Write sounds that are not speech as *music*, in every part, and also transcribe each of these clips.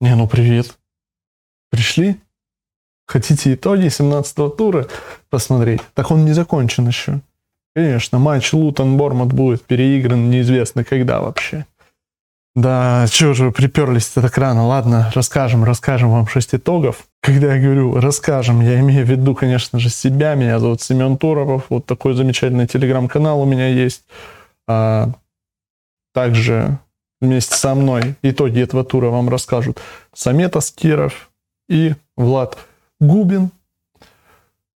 Не, ну привет. Пришли? Хотите итоги 17-го тура посмотреть? Так он не закончен еще. Конечно, матч Лутон-Бормут будет переигран неизвестно когда вообще. Да, чего же вы приперлись-то так рано? Ладно, расскажем, расскажем вам шесть итогов. Когда я говорю расскажем, я имею в виду, конечно же, себя. Меня зовут Семен Туропов. Вот такой замечательный телеграм-канал у меня есть. А, также вместе со мной итоги этого тура вам расскажут Самет Аскиров и Влад Губин.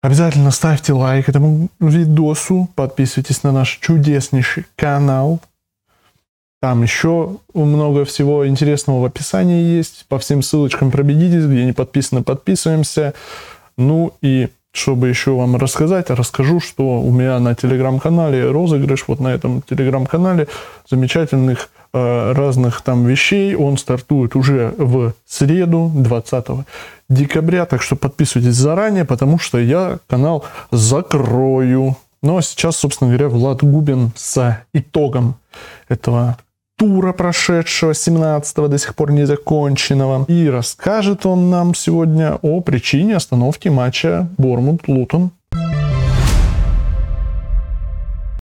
Обязательно ставьте лайк этому видосу, подписывайтесь на наш чудеснейший канал. Там еще много всего интересного в описании есть. По всем ссылочкам пробегитесь, где не подписаны, подписываемся. Ну и чтобы еще вам рассказать, расскажу, что у меня на телеграм-канале розыгрыш, вот на этом телеграм-канале замечательных разных там вещей. Он стартует уже в среду, 20 декабря, так что подписывайтесь заранее, потому что я канал закрою. Ну а сейчас, собственно говоря, Влад Губин с итогом этого тура прошедшего 17-го, до сих пор не законченного. И расскажет он нам сегодня о причине остановки матча Бормунд-Лутон.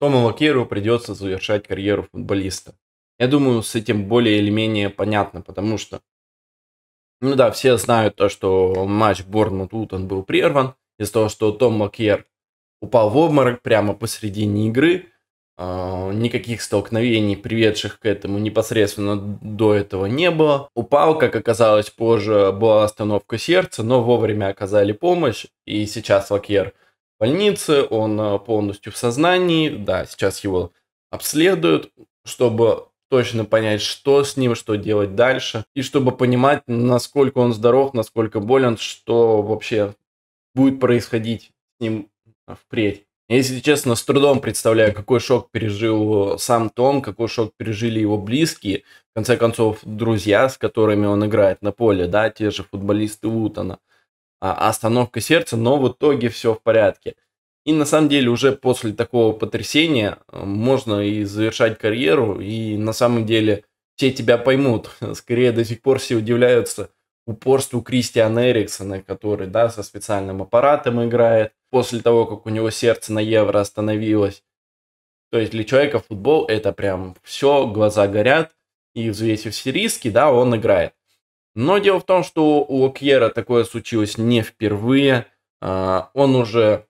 Тому Лакеру придется завершать карьеру футболиста. Я думаю, с этим более или менее понятно, потому что, ну да, все знают то, что матч Борнмут-Лутон был прерван из-за того, что Том Лакер упал в обморок прямо посредине игры, а, никаких столкновений, приведших к этому непосредственно до этого не было. Упал, как оказалось позже, была остановка сердца, но вовремя оказали помощь, и сейчас Лакьер в больнице, он а, полностью в сознании, да, сейчас его обследуют, чтобы точно понять, что с ним, что делать дальше, и чтобы понимать, насколько он здоров, насколько болен, что вообще будет происходить с ним впредь. Если честно, с трудом представляю, какой шок пережил сам Том, какой шок пережили его близкие, в конце концов, друзья, с которыми он играет на поле, да, те же футболисты Утона. А остановка сердца, но в итоге все в порядке. И на самом деле уже после такого потрясения э, можно и завершать карьеру, и на самом деле все тебя поймут. *laughs* Скорее до сих пор все удивляются, упорству Кристиана Эриксона, который, да, со специальным аппаратом играет, после того, как у него сердце на евро остановилось. То есть для человека футбол это прям все, глаза горят, и взвесив все риски, да, он играет. Но дело в том, что у Окьера такое случилось не впервые. А, он уже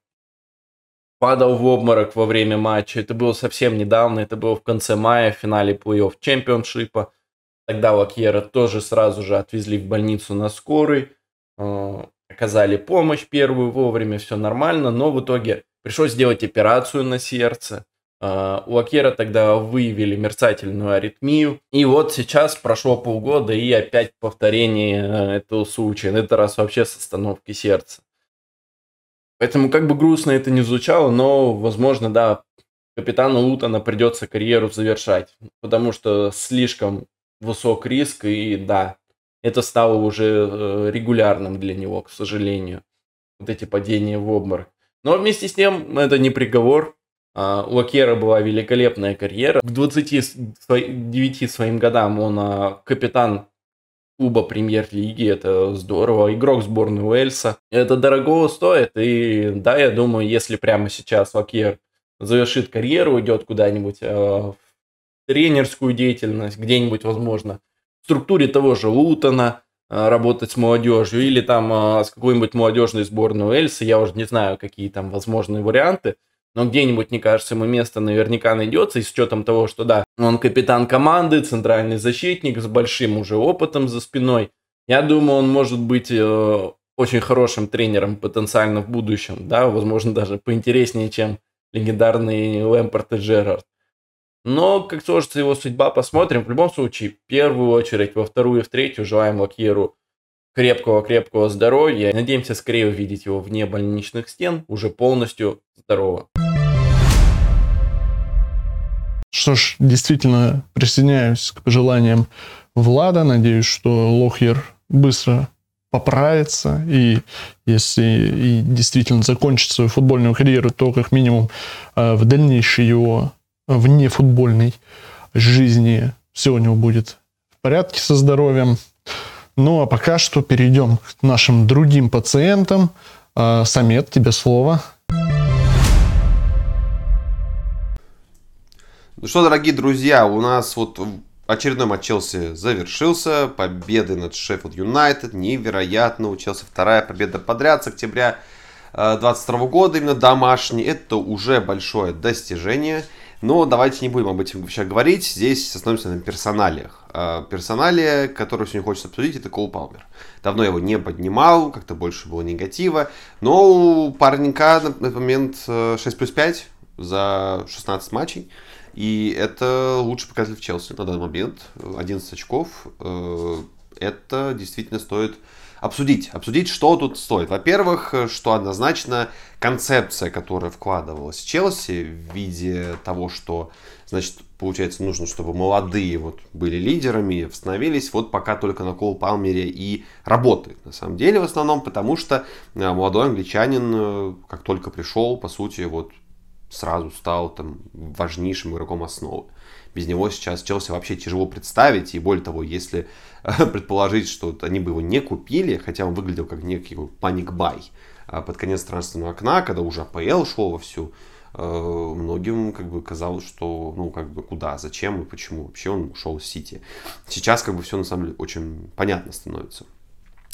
падал в обморок во время матча. Это было совсем недавно, это было в конце мая, в финале плей-офф чемпионшипа. Тогда Лакьера тоже сразу же отвезли в больницу на скорой, э, оказали помощь первую вовремя, все нормально, но в итоге пришлось сделать операцию на сердце. Э, у Лакьера тогда выявили мерцательную аритмию. И вот сейчас прошло полгода и опять повторение э, этого случая. На этот раз вообще с остановки сердца. Поэтому как бы грустно это не звучало, но, возможно, да, капитану Лутона придется карьеру завершать, потому что слишком высок риск, и да, это стало уже э, регулярным для него, к сожалению, вот эти падения в обморок. Но вместе с тем, это не приговор. А, у Акера была великолепная карьера. К 29 своим годам он а, капитан клуба премьер-лиги, это здорово. Игрок сборной Уэльса. Это дорого стоит, и да, я думаю, если прямо сейчас Лакер завершит карьеру, уйдет куда-нибудь э, в тренерскую деятельность, где-нибудь, возможно, в структуре того же Лутона, а, работать с молодежью, или там а, с какой-нибудь молодежной сборной Уэльса, я уже не знаю, какие там возможные варианты, но где-нибудь, мне кажется, ему место наверняка найдется, и с учетом того, что да, он капитан команды, центральный защитник с большим уже опытом за спиной, я думаю, он может быть э, очень хорошим тренером потенциально в будущем, да, возможно, даже поинтереснее, чем легендарный Лэмпорт и Джерард. Но как сложится его судьба, посмотрим. В любом случае, в первую очередь, во вторую и в третью желаем Лакьеру крепкого-крепкого здоровья. Надеемся скорее увидеть его вне больничных стен, уже полностью здорово. Что ж, действительно присоединяюсь к пожеланиям Влада. Надеюсь, что Лохьер быстро поправится и если и действительно закончит свою футбольную карьеру, то как минимум э, в дальнейшей его вне футбольной жизни все у него будет в порядке со здоровьем. Ну а пока что перейдем к нашим другим пациентам. А, Самет, тебе слово. Ну что, дорогие друзья, у нас вот очередной матч Челси завершился. Победы над Шеффилд Юнайтед. Невероятно. У Челси вторая победа подряд с октября 2022 года. Именно домашний. Это уже большое достижение. Но давайте не будем об этом вообще говорить. Здесь остановимся на персоналиях. А, персоналия, которую сегодня хочется обсудить, это Кол Палмер. Давно его не поднимал, как-то больше было негатива. Но у парника на момент 6 э, плюс 5 за 16 матчей. И это лучший показатель в Челси на данный момент. 11 очков. Э, это действительно стоит обсудить. Обсудить, что тут стоит. Во-первых, что однозначно концепция, которая вкладывалась в Челси в виде того, что, значит, получается, нужно, чтобы молодые вот были лидерами, восстановились, вот пока только на Кол Палмере и работает. На самом деле, в основном, потому что э, молодой англичанин, э, как только пришел, по сути, вот сразу стал там важнейшим игроком основы. Без него сейчас Челси вообще тяжело представить, и более того, если *laughs* предположить, что они бы его не купили, хотя он выглядел как некий паник-бай а под конец трансферного окна, когда уже АПЛ шло вовсю, э, многим как бы казалось, что ну как бы куда, зачем и почему вообще он ушел в Сити. Сейчас как бы все на самом деле очень понятно становится.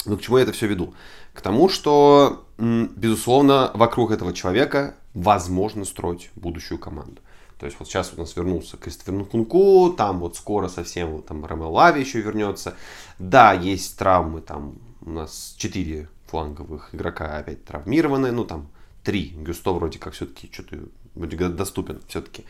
Но к чему я это все веду? К тому, что, безусловно, вокруг этого человека возможно строить будущую команду. То есть вот сейчас у нас вернулся Кристофер Нкунку, там вот скоро совсем вот там Ромео Лави еще вернется. Да, есть травмы, там у нас 4 фланговых игрока опять травмированы, ну там 3. Гюсто вроде как все-таки что-то доступен все-таки.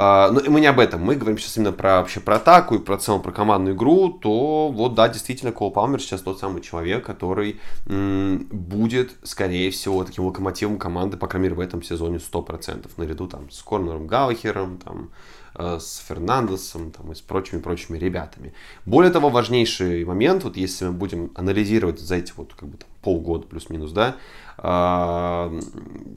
А, но мы не об этом, мы говорим сейчас именно про, вообще про атаку и про целом про командную игру, то вот да, действительно, Кол Палмер сейчас тот самый человек, который м- будет, скорее всего, таким локомотивом команды, по крайней мере, в этом сезоне 100%, наряду там с Корнером Галлахером, там, с Фернандесом там, и с прочими-прочими ребятами. Более того, важнейший момент, вот если мы будем анализировать за эти вот как бы там, полгода плюс-минус, да, э,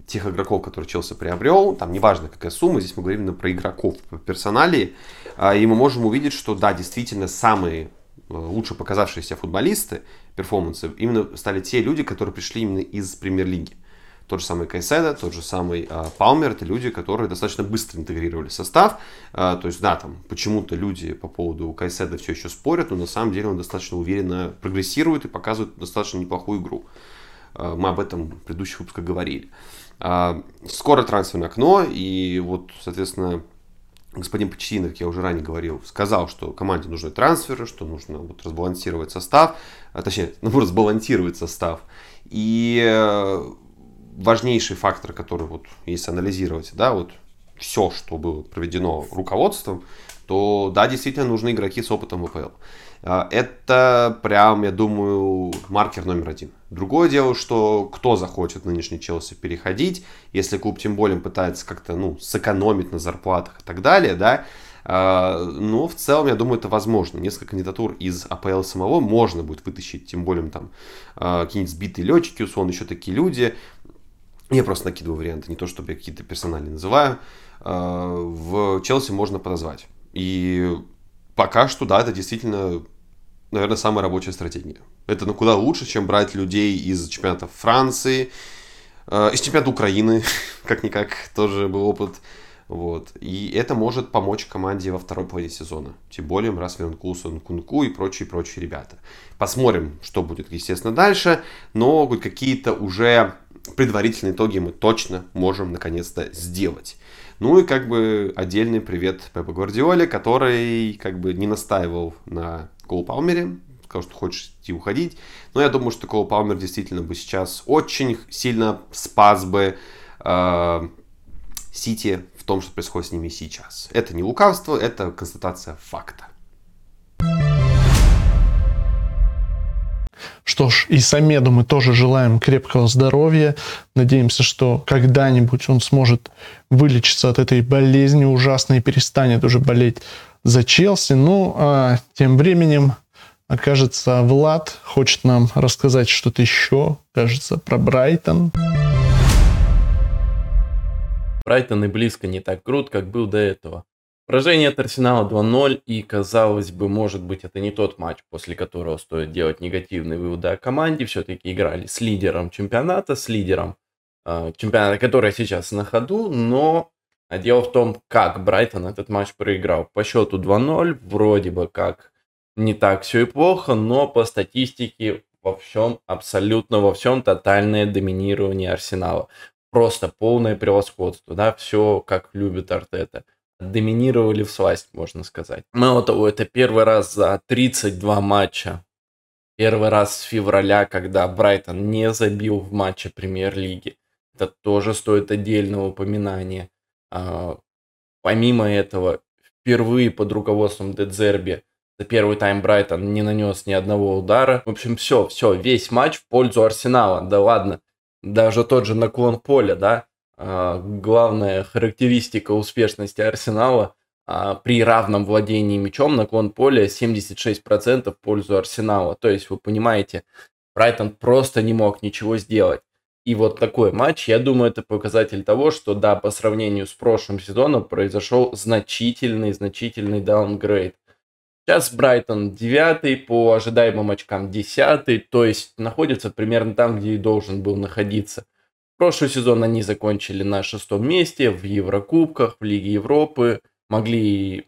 тех игроков, которые Челси приобрел, там неважно какая сумма, здесь мы говорим именно про игроков по персоналии, э, и мы можем увидеть, что да, действительно самые э, лучше показавшиеся футболисты, перформансы, именно стали те люди, которые пришли именно из премьер-лиги. Тот же самый Кайседа, тот же самый э, Палмер, это люди, которые достаточно быстро интегрировали состав. Э, то есть, да, там почему-то люди по поводу Кайседа все еще спорят, но на самом деле он достаточно уверенно прогрессирует и показывает достаточно неплохую игру. Э, мы об этом в предыдущих выпусках говорили. Э, скоро трансферное окно, и вот, соответственно, господин Почтин, как я уже ранее говорил, сказал, что команде нужны трансферы, что нужно вот разбалансировать состав, а, точнее, *laughs* ну, разбалансировать состав. И важнейший фактор, который вот, если анализировать, да, вот все, что было проведено руководством, то да, действительно нужны игроки с опытом ВПЛ. А, это прям, я думаю, маркер номер один. Другое дело, что кто захочет нынешний Челси переходить, если клуб тем более пытается как-то, ну, сэкономить на зарплатах и так далее, да, а, но в целом, я думаю, это возможно. Несколько кандидатур из АПЛ самого можно будет вытащить, тем более там а, какие-нибудь сбитые летчики, условно, еще такие люди. Я просто накидываю варианты, не то чтобы я какие-то персональные называю. А, в Челси можно подозвать. И пока что, да, это действительно, наверное, самая рабочая стратегия. Это ну, куда лучше, чем брать людей из чемпионата Франции, а, из чемпионата Украины, *laughs* как-никак, тоже был опыт. Вот. И это может помочь команде во второй половине сезона. Тем более раз Вернкусон, Кунку и прочие-прочие ребята. Посмотрим, что будет, естественно, дальше. Но какие-то уже предварительные итоги мы точно можем наконец-то сделать. Ну и как бы отдельный привет Пепа Гвардиоле, который как бы не настаивал на Кол Палмере, сказал, что хочет идти уходить. Но я думаю, что Кол Палмер действительно бы сейчас очень сильно спас бы э, Сити в том, что происходит с ними сейчас. Это не лукавство, это констатация факта. Что ж, и Самеду мы тоже желаем крепкого здоровья. Надеемся, что когда-нибудь он сможет вылечиться от этой болезни ужасной и перестанет уже болеть за Челси. Ну, а тем временем, окажется, Влад хочет нам рассказать что-то еще, кажется, про Брайтон. Брайтон. И близко не так крут, как был до этого. Поражение от Арсенала 2-0, и казалось бы, может быть, это не тот матч, после которого стоит делать негативные выводы о команде. Все-таки играли с лидером чемпионата, с лидером э, чемпионата, который сейчас на ходу, но дело в том, как Брайтон этот матч проиграл. По счету 2-0, вроде бы как не так все и плохо, но по статистике во всем, абсолютно во всем тотальное доминирование Арсенала. Просто полное превосходство, да, все как любит Артета доминировали в сласть, можно сказать. Мало того, это первый раз за 32 матча. Первый раз с февраля, когда Брайтон не забил в матче премьер-лиги. Это тоже стоит отдельного упоминания. А, помимо этого, впервые под руководством Дедзерби за первый тайм Брайтон не нанес ни одного удара. В общем, все, все, весь матч в пользу Арсенала. Да ладно, даже тот же наклон поля, да, главная характеристика успешности Арсенала а, при равном владении мячом наклон поля 76% в пользу Арсенала. То есть, вы понимаете, Брайтон просто не мог ничего сделать. И вот такой матч, я думаю, это показатель того, что да, по сравнению с прошлым сезоном произошел значительный, значительный даунгрейд. Сейчас Брайтон девятый, по ожидаемым очкам десятый, то есть находится примерно там, где и должен был находиться. Прошлый сезон они закончили на шестом месте в Еврокубках, в Лиге Европы. Могли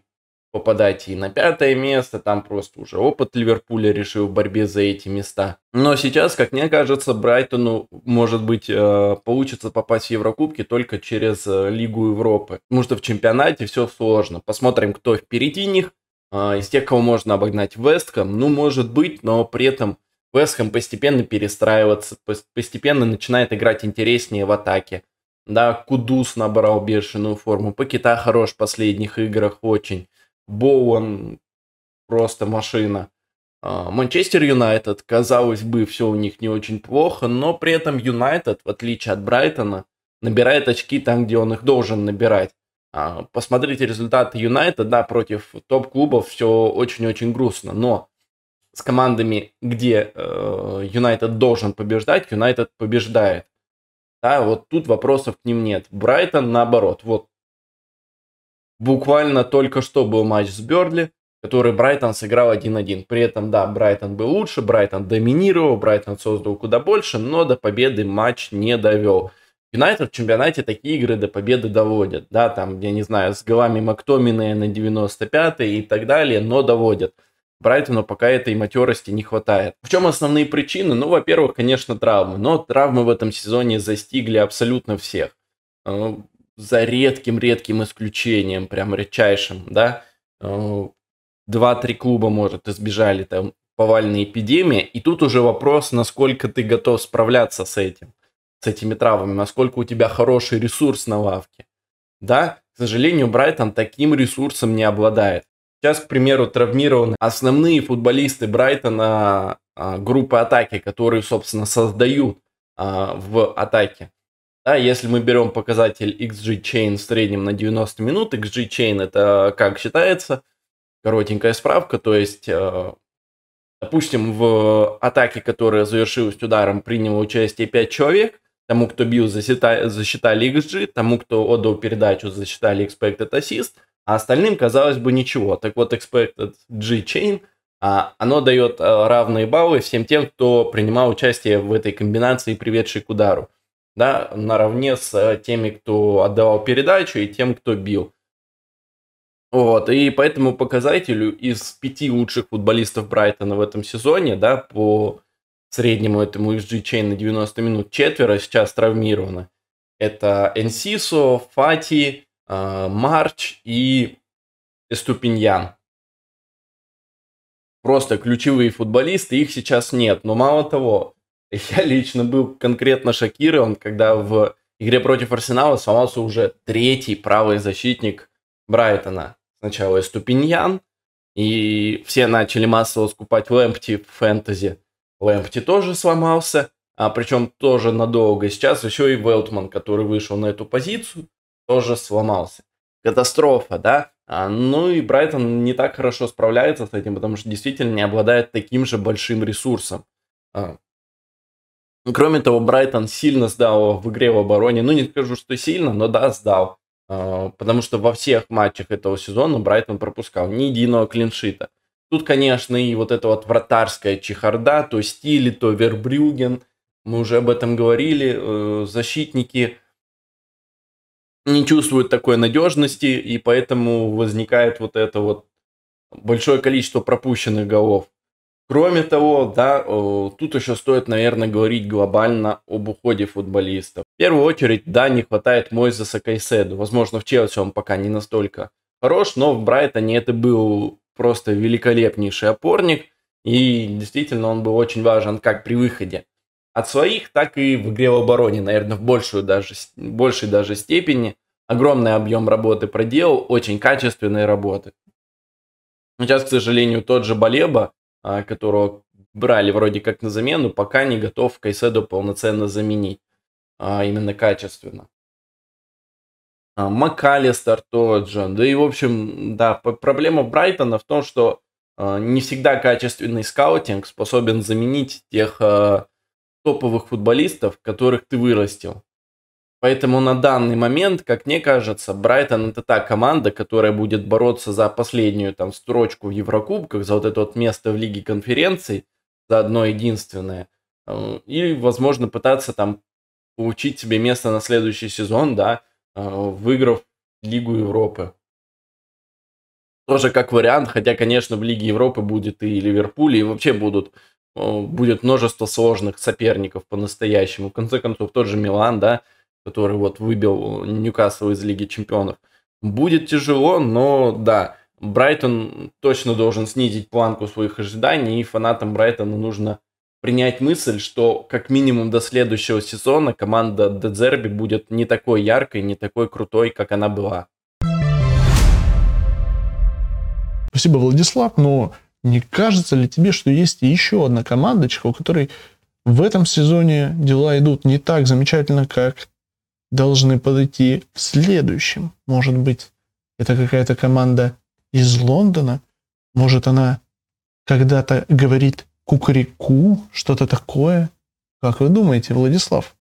попадать и на пятое место, там просто уже опыт Ливерпуля решил в борьбе за эти места. Но сейчас, как мне кажется, Брайтону, может быть, э, получится попасть в Еврокубки только через э, Лигу Европы. Потому что в чемпионате все сложно. Посмотрим, кто впереди них. Э, из тех, кого можно обогнать Вестком, ну, может быть, но при этом Вестхэм постепенно перестраиваться, постепенно начинает играть интереснее в атаке. Да, Кудус набрал бешеную форму, Пакета хорош в последних играх очень. Боуэн просто машина. А, Манчестер Юнайтед, казалось бы, все у них не очень плохо, но при этом Юнайтед, в отличие от Брайтона, набирает очки там, где он их должен набирать. А, посмотрите результаты Юнайтед, да, против топ-клубов все очень-очень грустно, но с командами, где Юнайтед э, должен побеждать, Юнайтед побеждает. Да, вот тут вопросов к ним нет. Брайтон наоборот. Вот буквально только что был матч с Берли, который Брайтон сыграл 1-1. При этом, да, Брайтон был лучше, Брайтон доминировал, Брайтон создал куда больше, но до победы матч не довел. Юнайтед в чемпионате такие игры до победы доводят. Да, там, я не знаю, с голами Мактомина на 95-й и так далее, но доводят. Брайтону пока этой матерости не хватает. В чем основные причины? Ну, во-первых, конечно, травмы. Но травмы в этом сезоне застигли абсолютно всех. Э, за редким-редким исключением, прям редчайшим, да. Э, два-три клуба, может, избежали там повальной эпидемии. И тут уже вопрос, насколько ты готов справляться с этим, с этими травмами, насколько у тебя хороший ресурс на лавке. Да, к сожалению, Брайтон таким ресурсом не обладает. Сейчас, к примеру, травмированы основные футболисты Брайтона а, группы атаки, которые, собственно, создают а, в атаке. Да, если мы берем показатель XG Chain в среднем на 90 минут, XG Chain это как считается? Коротенькая справка, то есть, а, допустим, в атаке, которая завершилась ударом, приняло участие 5 человек, тому, кто бил, засчитали XG, тому, кто отдал передачу, засчитали Expected Assist – а остальным, казалось бы, ничего. Так вот, Expected G-Chain, а, оно дает а, равные баллы всем тем, кто принимал участие в этой комбинации, приведшей к удару. Да, наравне с а, теми, кто отдавал передачу и тем, кто бил. Вот, и по этому показателю из пяти лучших футболистов Брайтона в этом сезоне, да, по среднему этому XG Chain на 90 минут, четверо сейчас травмированы. Это Энсисо, Фати, Марч и Эступиньян. Просто ключевые футболисты, их сейчас нет. Но мало того, *laughs* я лично был конкретно шокирован, когда в игре против Арсенала сломался уже третий правый защитник Брайтона. Сначала Эступиньян, и все начали массово скупать Лэмпти в фэнтези. Лэмпти тоже сломался, а причем тоже надолго. Сейчас еще и Велтман, который вышел на эту позицию тоже сломался. Катастрофа, да? А, ну и Брайтон не так хорошо справляется с этим, потому что действительно не обладает таким же большим ресурсом. А. Кроме того, Брайтон сильно сдал в игре в обороне. Ну, не скажу, что сильно, но да, сдал. а, потому что во всех матчах этого сезона Брайтон пропускал ни единого клиншита. Тут, конечно, и вот эта вот вратарская чехарда, то Стили, то Вербрюген, мы уже об этом говорили, э, защитники не чувствуют такой надежности, и поэтому возникает вот это вот большое количество пропущенных голов. Кроме того, да, тут еще стоит, наверное, говорить глобально об уходе футболистов. В первую очередь, да, не хватает Мойзеса Кайседу. Возможно, в Челси он пока не настолько хорош, но в Брайтоне это был просто великолепнейший опорник. И действительно, он был очень важен как при выходе от своих, так и в игре в обороне, наверное, в большую даже, большей даже степени. Огромный объем работы проделал, очень качественной работы. Сейчас, к сожалению, тот же Балеба а, которого брали вроде как на замену, пока не готов Кайседу полноценно заменить, а именно качественно. А, МакАлистер тот же. Да и, в общем, да, проблема Брайтона в том, что не всегда качественный скаутинг способен заменить тех топовых футболистов, которых ты вырастил. Поэтому на данный момент, как мне кажется, Брайтон это та команда, которая будет бороться за последнюю там строчку в Еврокубках, за вот это вот место в Лиге конференций, за одно единственное. Э, и, возможно, пытаться там получить себе место на следующий сезон, да, э, выиграв Лигу Европы. Тоже как вариант, хотя, конечно, в Лиге Европы будет и Ливерпуль, и вообще будут будет множество сложных соперников по-настоящему. В конце концов, тот же Милан, да, который вот выбил Ньюкасл из Лиги Чемпионов. Будет тяжело, но да, Брайтон точно должен снизить планку своих ожиданий, и фанатам Брайтона нужно принять мысль, что как минимум до следующего сезона команда Дедзерби будет не такой яркой, не такой крутой, как она была. Спасибо, Владислав, но не кажется ли тебе, что есть еще одна командочка, у которой в этом сезоне дела идут не так замечательно, как должны подойти в следующем. Может быть, это какая-то команда из Лондона. Может, она когда-то говорит кукареку, что-то такое. Как вы думаете, Владислав?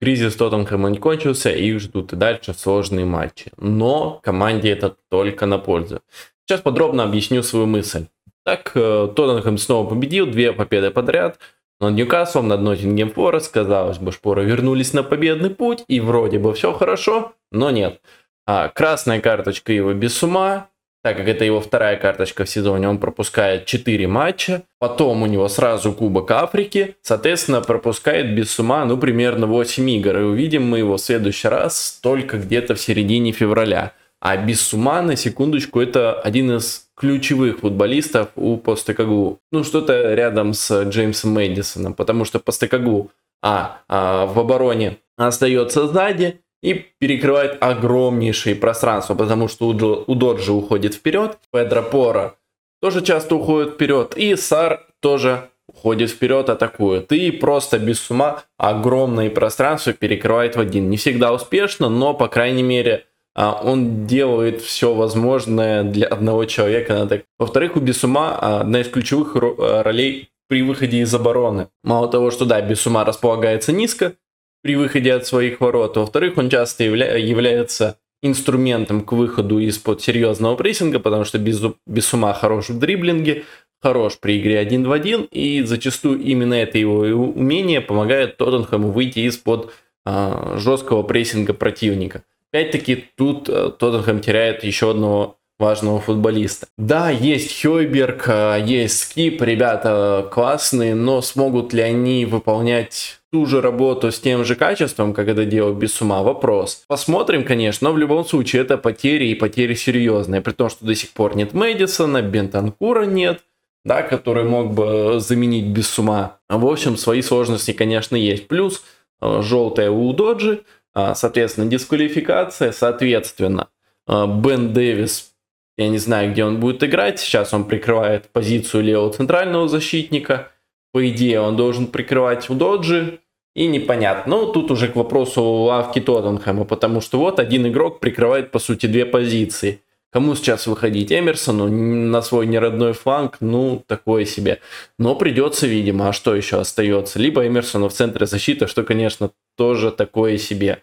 Кризис Тоттенхэма не кончился, и их ждут и дальше сложные матчи. Но команде это только на пользу. Сейчас подробно объясню свою мысль. Так, э, Тоттенхэм снова победил, две победы подряд – над Ньюкаслом, над Ноттингем Форест, казалось бы, шпоры вернулись на победный путь, и вроде бы все хорошо, но нет. А, красная карточка его без ума, так как это его вторая карточка в сезоне, он пропускает 4 матча, потом у него сразу Кубок Африки, соответственно, пропускает без ума, ну, примерно 8 игр, и увидим мы его в следующий раз только где-то в середине февраля. А без ума, на секундочку, это один из ключевых футболистов у Постекоглу. Ну, что-то рядом с Джеймсом Мэдисоном, потому что Постекоглу а, а, в обороне остается сзади и перекрывает огромнейшие пространства, потому что у, Доджи уходит вперед, Педро Пора тоже часто уходит вперед, и Сар тоже уходит вперед, атакует. И просто без ума огромные пространства перекрывает в один. Не всегда успешно, но, по крайней мере, а, он делает все возможное для одного человека. Во-вторых, у Бесума одна из ключевых ролей при выходе из обороны. Мало того, что да, Бесума располагается низко при выходе от своих ворот, во-вторых, он часто явля- является инструментом к выходу из-под серьезного прессинга, потому что без, Бесума хорош в дриблинге, хорош при игре один в один, и зачастую именно это его умение помогает Тоттенхэму выйти из-под а, жесткого прессинга противника. Опять-таки, тут э, Тоттенхэм теряет еще одного важного футболиста. Да, есть Хойберг, э, есть Скип, ребята классные, но смогут ли они выполнять ту же работу с тем же качеством, как это делал без ума, вопрос. Посмотрим, конечно, но в любом случае это потери и потери серьезные, при том, что до сих пор нет Мэдисона, Бентанкура нет, да, который мог бы заменить без ума. В общем, свои сложности, конечно, есть. Плюс э, желтая у Доджи, а, соответственно, дисквалификация, соответственно, а, Бен Дэвис, я не знаю, где он будет играть, сейчас он прикрывает позицию левого центрального защитника, по идее он должен прикрывать у Доджи, и непонятно. Ну, тут уже к вопросу лавки Тоттенхэма, потому что вот один игрок прикрывает, по сути, две позиции. Кому сейчас выходить? Эмерсону на свой неродной фланг, ну, такое себе. Но придется, видимо, а что еще остается? Либо Эмерсону в центре защиты, что, конечно, тоже такое себе.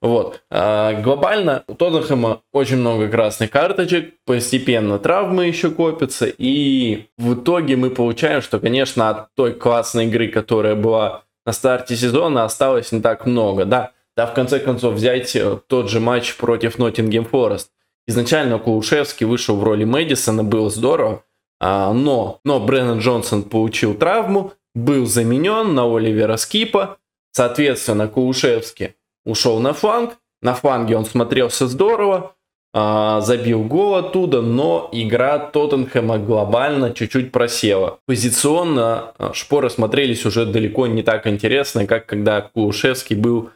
Вот. А глобально у Тоттенхэма очень много красных карточек, постепенно травмы еще копятся, и в итоге мы получаем, что, конечно, от той классной игры, которая была на старте сезона, осталось не так много. Да, да, в конце концов, взять э, тот же матч против Ноттингем Форест. Изначально Кулушевский вышел в роли Мэдисона, было здорово, а, но, но Брэннон Джонсон получил травму, был заменен на Оливера Скипа, соответственно, Кулушевский ушел на фланг. На фланге он смотрелся здорово, а, забил гол оттуда, но игра Тоттенхэма глобально чуть-чуть просела. Позиционно а, шпоры смотрелись уже далеко не так интересно, как когда Кулушевский был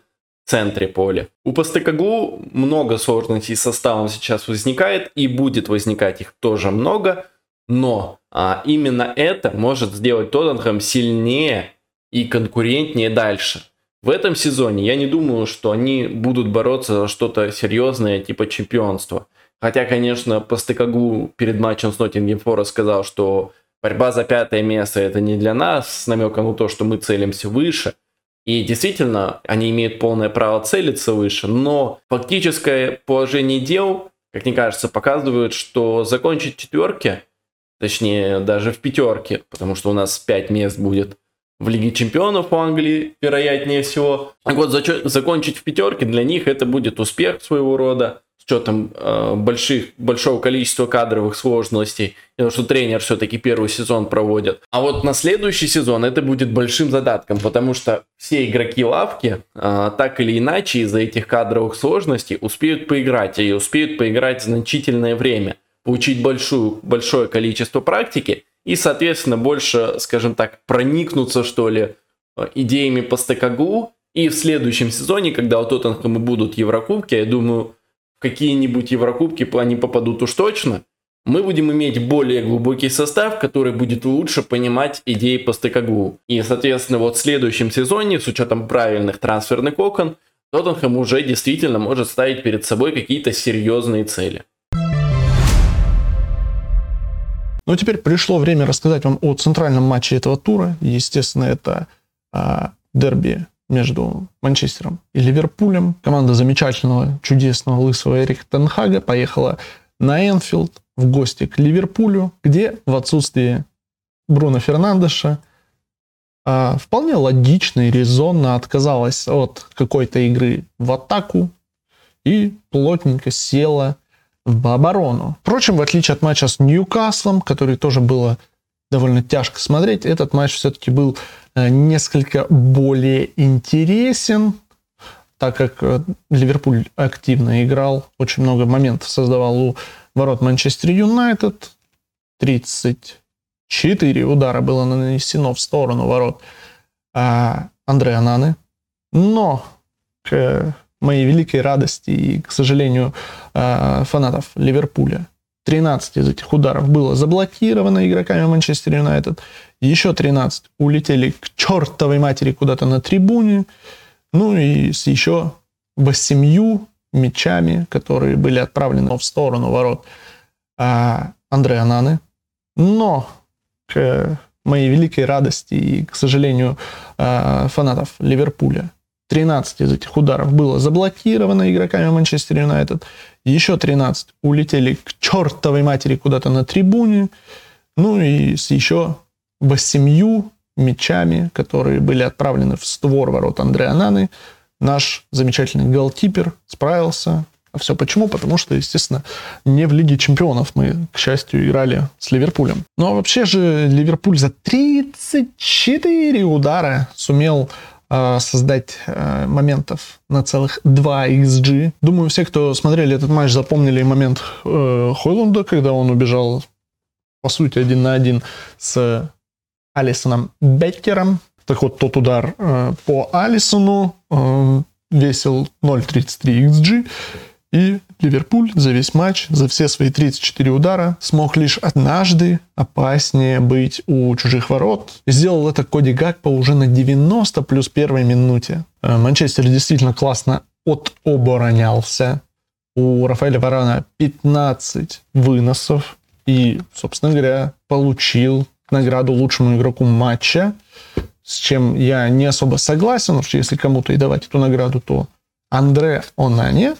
центре поля. У Постекоглу много сложностей с составом сейчас возникает, и будет возникать их тоже много, но а, именно это может сделать Тоттенхэм сильнее и конкурентнее дальше. В этом сезоне я не думаю, что они будут бороться за что-то серьезное, типа чемпионства. Хотя, конечно, Постыкогу перед матчем с Ноттингем Форест сказал, что борьба за пятое место это не для нас, с намеком на то, что мы целимся выше. И действительно, они имеют полное право целиться выше, но фактическое положение дел, как мне кажется, показывает, что закончить четверки, точнее даже в пятерке, потому что у нас пять мест будет, в Лиге Чемпионов по Англии, вероятнее всего. Так вот, закончить в пятерке для них это будет успех своего рода, с учетом э, больших, большого количества кадровых сложностей, потому что тренер все-таки первый сезон проводит. А вот на следующий сезон это будет большим задатком, потому что все игроки лавки, э, так или иначе, из-за этих кадровых сложностей успеют поиграть, и успеют поиграть значительное время, получить большую, большое количество практики, и, соответственно, больше, скажем так, проникнуться, что ли, идеями по стекагу. И в следующем сезоне, когда у Тоттенхэма будут Еврокубки, я думаю, какие-нибудь Еврокубки они попадут уж точно, мы будем иметь более глубокий состав, который будет лучше понимать идеи по стекагу. И, соответственно, вот в следующем сезоне, с учетом правильных трансферных окон, Тоттенхэм уже действительно может ставить перед собой какие-то серьезные цели. Ну, теперь пришло время рассказать вам о центральном матче этого тура. Естественно, это а, дерби между Манчестером и Ливерпулем. Команда замечательного, чудесного, лысого Эрика Тенхага поехала на Энфилд в гости к Ливерпулю, где в отсутствии Бруно Фернандеша а, вполне логично и резонно отказалась от какой-то игры в атаку и плотненько села в оборону. Впрочем, в отличие от матча с Ньюкаслом, который тоже было довольно тяжко смотреть, этот матч все-таки был э, несколько более интересен, так как э, Ливерпуль активно играл, очень много моментов создавал у ворот Манчестер Юнайтед. 34 удара было нанесено в сторону ворот а, Андреа Наны. Но к моей великой радости и, к сожалению, э, фанатов Ливерпуля. 13 из этих ударов было заблокировано игроками Манчестер Юнайтед. Еще 13 улетели к чертовой матери куда-то на трибуне. Ну и с еще восемью мячами, которые были отправлены в сторону ворот а, Андреа Наны. Но к моей великой радости и, к сожалению, э, фанатов Ливерпуля 13 из этих ударов было заблокировано игроками Манчестер Юнайтед. Еще 13 улетели к чертовой матери куда-то на трибуне. Ну и с еще восемью мячами, которые были отправлены в створ ворот Андреа Наны, наш замечательный голкипер справился. А все почему? Потому что, естественно, не в Лиге Чемпионов мы, к счастью, играли с Ливерпулем. Ну а вообще же Ливерпуль за 34 удара сумел создать э, моментов на целых 2 XG. Думаю, все, кто смотрели этот матч, запомнили момент э, Хойлунда, когда он убежал, по сути, один на один с Алисоном Беккером. Так вот, тот удар по Алисону весил 0.33 XG. И Ливерпуль за весь матч, за все свои 34 удара смог лишь однажды опаснее быть у чужих ворот. Сделал это Коди Гакпо уже на 90 плюс первой минуте. Э, Манчестер действительно классно отоборонялся. У Рафаэля Варана 15 выносов. И, собственно говоря, получил награду лучшему игроку матча, с чем я не особо согласен, потому что если кому-то и давать эту награду, то Андре Онане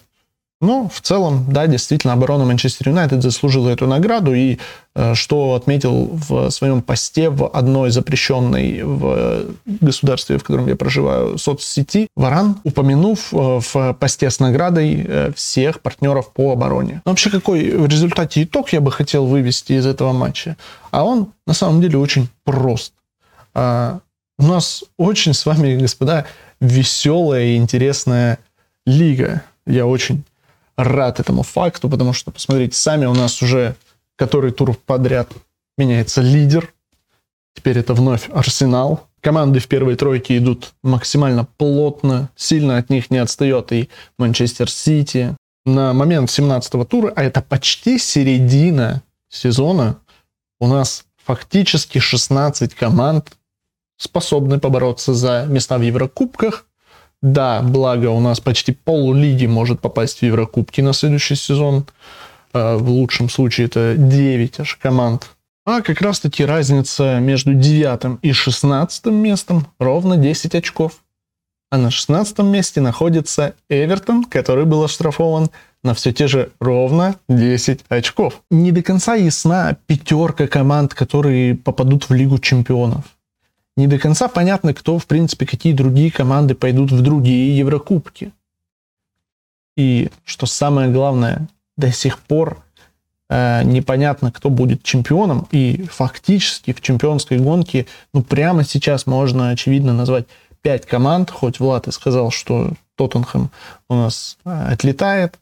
ну, в целом, да, действительно, оборона Манчестер Юнайтед заслужила эту награду, и э, что отметил в своем посте в одной запрещенной в государстве, в котором я проживаю, соцсети, Варан, упомянув э, в посте с наградой э, всех партнеров по обороне. Но вообще, какой в результате итог я бы хотел вывести из этого матча? А он, на самом деле, очень прост. А, у нас очень с вами, господа, веселая и интересная лига. Я очень рад этому факту, потому что, посмотрите, сами у нас уже который тур подряд меняется лидер. Теперь это вновь Арсенал. Команды в первой тройке идут максимально плотно, сильно от них не отстает и Манчестер Сити. На момент 17-го тура, а это почти середина сезона, у нас фактически 16 команд способны побороться за места в Еврокубках. Да, благо у нас почти пол лиги может попасть в Еврокубки на следующий сезон. Э, в лучшем случае это 9 аж команд. А как раз таки разница между 9 и 16 местом ровно 10 очков. А на 16 месте находится Эвертон, который был оштрафован на все те же ровно 10 очков. Не до конца ясна пятерка команд, которые попадут в Лигу чемпионов не до конца понятно, кто, в принципе, какие другие команды пойдут в другие Еврокубки. И что самое главное, до сих пор э, непонятно, кто будет чемпионом. И фактически в чемпионской гонке, ну, прямо сейчас можно, очевидно, назвать пять команд, хоть Влад и сказал, что Тоттенхэм у нас э, отлетает.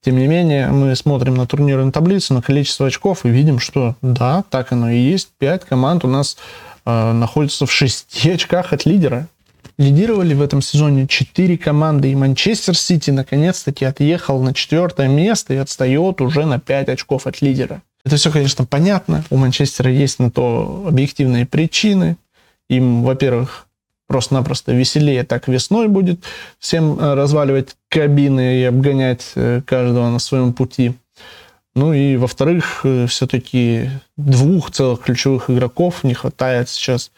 Тем не менее, мы смотрим на турнирную таблицу, на количество очков и видим, что да, так оно и есть. Пять команд у нас э, находится в 6 очках от лидера. Лидировали в этом сезоне 4 команды, и Манчестер Сити наконец-таки отъехал на четвертое место и отстает уже на 5 очков от лидера. Это все, конечно, понятно. У Манчестера есть на то объективные причины. Им, во-первых, просто-напросто веселее так весной будет всем э, разваливать кабины и обгонять э, каждого на своем пути. Ну и, во-вторых, э, все-таки двух целых ключевых игроков не хватает сейчас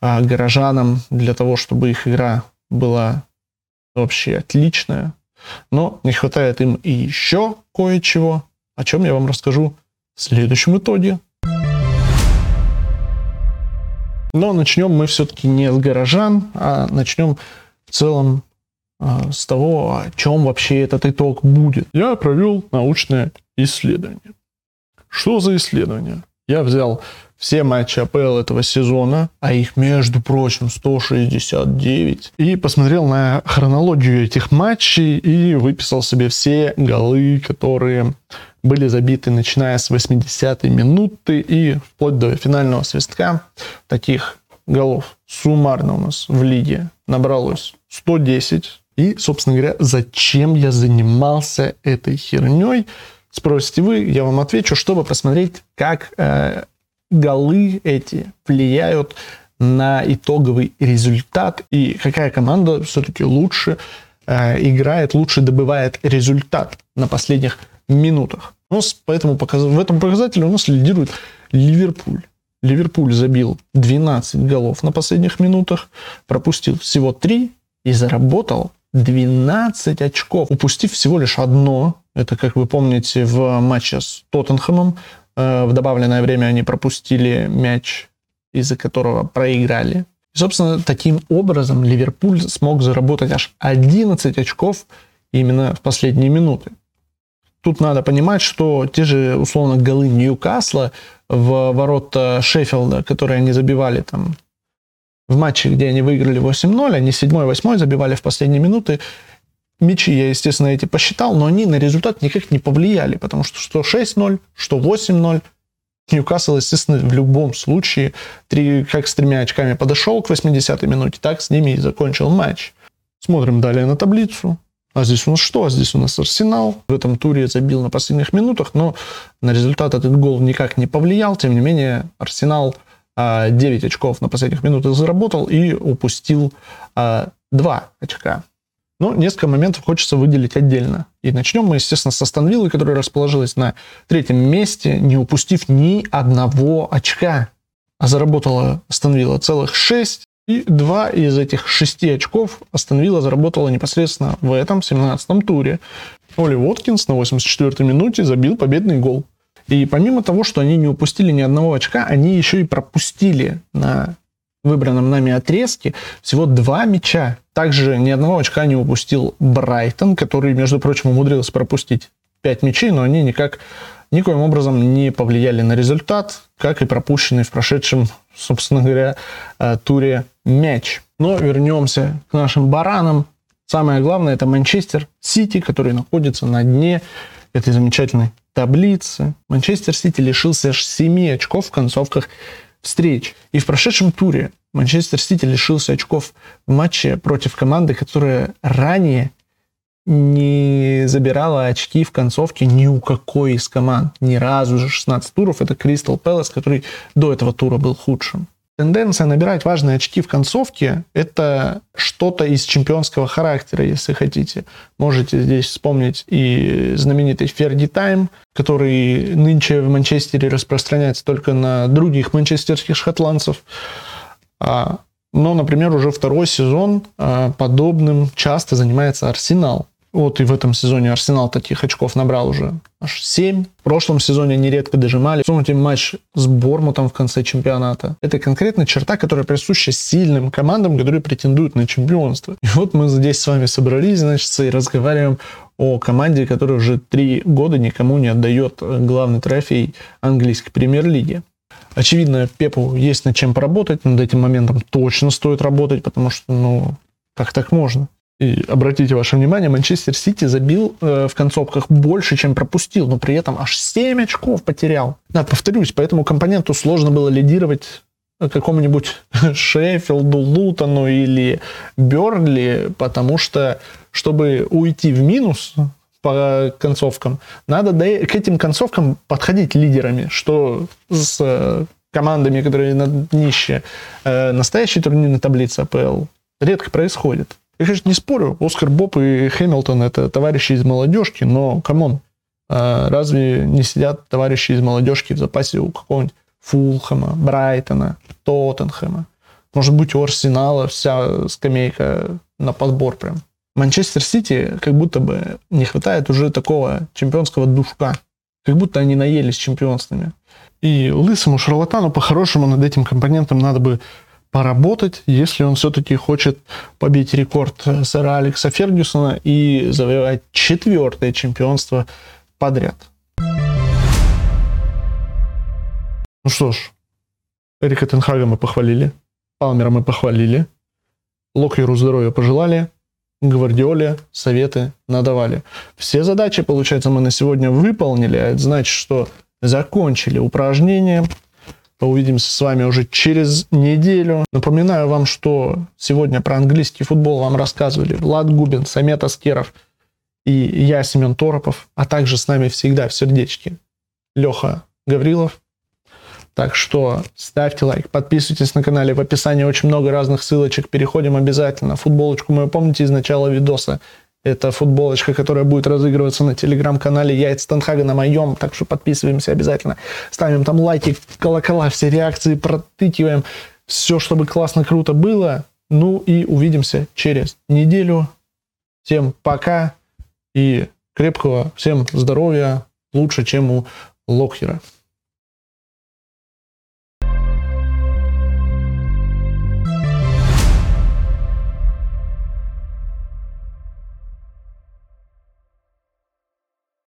а, горожанам для того, чтобы их игра была вообще отличная. Но не хватает им и еще кое-чего, о чем я вам расскажу в следующем итоге. Но начнем мы все-таки не с горожан, а начнем в целом с того, о чем вообще этот итог будет. Я провел научное исследование. Что за исследование? Я взял все матчи АПЛ этого сезона, а их, между прочим, 169, и посмотрел на хронологию этих матчей и выписал себе все голы, которые были забиты, начиная с 80-й минуты и вплоть до финального свистка. Таких голов суммарно у нас в лиге набралось 110. И, собственно говоря, зачем я занимался этой херней? Спросите вы, я вам отвечу, чтобы посмотреть, как э, голы эти влияют на итоговый результат и какая команда все-таки лучше э, играет, лучше добывает результат на последних минутах. Ну, поэтому в этом показателе у нас лидирует Ливерпуль. Ливерпуль забил 12 голов на последних минутах, пропустил всего 3 и заработал 12 очков, упустив всего лишь одно. Это, как вы помните, в матче с Тоттенхэмом. Э, в добавленное время они пропустили мяч, из-за которого проиграли. И, собственно, таким образом Ливерпуль смог заработать аж 11 очков именно в последние минуты. Тут надо понимать, что те же, условно, голы Ньюкасла в ворота Шеффилда, которые они забивали там в матче, где они выиграли 8-0, они 7-8 забивали в последние минуты. Мячи я, естественно, эти посчитал, но они на результат никак не повлияли, потому что что 6-0, что 8-0, Ньюкасл, естественно, в любом случае, три, как с тремя очками подошел к 80-й минуте, так с ними и закончил матч. Смотрим далее на таблицу. А здесь у нас что? А здесь у нас Арсенал. В этом туре забил на последних минутах, но на результат этот гол никак не повлиял. Тем не менее, Арсенал 9 а, очков на последних минутах заработал и упустил 2 а, очка. Но несколько моментов хочется выделить отдельно. И начнем мы, естественно, с Астон Виллы, которая расположилась на третьем месте, не упустив ни одного очка. А заработала Астон Вилла целых 6, и два из этих шести очков Астон Вилла заработала непосредственно в этом 17-м туре. Оли Уоткинс на 84-й минуте забил победный гол. И помимо того, что они не упустили ни одного очка, они еще и пропустили на выбранном нами отрезке всего два мяча. Также ни одного очка не упустил Брайтон, который, между прочим, умудрился пропустить пять мячей, но они никак никоим образом не повлияли на результат, как и пропущенный в прошедшем, собственно говоря, э, туре мяч. Но вернемся к нашим баранам. Самое главное это Манчестер Сити, который находится на дне этой замечательной таблицы. Манчестер Сити лишился аж 7 очков в концовках встреч. И в прошедшем туре Манчестер Сити лишился очков в матче против команды, которая ранее не забирала очки в концовке ни у какой из команд. Ни разу же 16 туров. Это Кристал Пэлас, который до этого тура был худшим. Тенденция набирать важные очки в концовке – это что-то из чемпионского характера, если хотите. Можете здесь вспомнить и знаменитый Ферди Тайм, который нынче в Манчестере распространяется только на других манчестерских шотландцев. А, но, например, уже второй сезон а, подобным часто занимается Арсенал. Вот и в этом сезоне Арсенал таких очков набрал уже аж 7. В прошлом сезоне нередко дожимали. Вспомните матч с Бормутом в конце чемпионата. Это конкретно черта, которая присуща сильным командам, которые претендуют на чемпионство. И вот мы здесь с вами собрались, значит, и разговариваем о команде, которая уже три года никому не отдает главный трофей английской премьер-лиги. Очевидно, Пепу есть над чем поработать, над этим моментом точно стоит работать, потому что, ну, как так можно? И обратите ваше внимание, Манчестер Сити забил э, в концовках больше, чем пропустил, но при этом аж 7 очков потерял. Да, повторюсь, по этому компоненту сложно было лидировать какому-нибудь *laughs* Шеффилду, Лутону или Бернли, потому что, чтобы уйти в минус по концовкам, надо к этим концовкам подходить лидерами, что с э, командами, которые на днище э, настоящей турнирной таблицы АПЛ редко происходит. Я, конечно, не спорю, Оскар Боб и Хэмилтон это товарищи из молодежки, но, come on, а разве не сидят товарищи из молодежки в запасе у какого-нибудь Фулхэма, Брайтона, Тоттенхэма? Может быть, у Арсенала вся скамейка на подбор прям. Манчестер Сити как будто бы не хватает уже такого чемпионского душка. Как будто они наелись чемпионствами. И лысому шарлатану по-хорошему над этим компонентом надо бы поработать, если он все-таки хочет побить рекорд сэра Алекса Фергюсона и завоевать четвертое чемпионство подряд. Ну что ж, Эрика Тенхага мы похвалили, Палмера мы похвалили, Локеру здоровья пожелали, Гвардиоле советы надавали. Все задачи, получается, мы на сегодня выполнили, а это значит, что закончили упражнение, Увидимся с вами уже через неделю. Напоминаю вам, что сегодня про английский футбол вам рассказывали Влад Губин, Самет Аскеров и я, Семен Торопов, а также с нами всегда в сердечке Леха Гаврилов. Так что ставьте лайк, подписывайтесь на канале. В описании очень много разных ссылочек. Переходим обязательно. Футболочку мою помните из начала видоса. Это футболочка, которая будет разыгрываться на телеграм-канале Яйц Танхага на моем. Так что подписываемся обязательно. Ставим там лайки, колокола, все реакции протыкиваем. Все, чтобы классно, круто было. Ну и увидимся через неделю. Всем пока и крепкого всем здоровья. Лучше, чем у Локхера.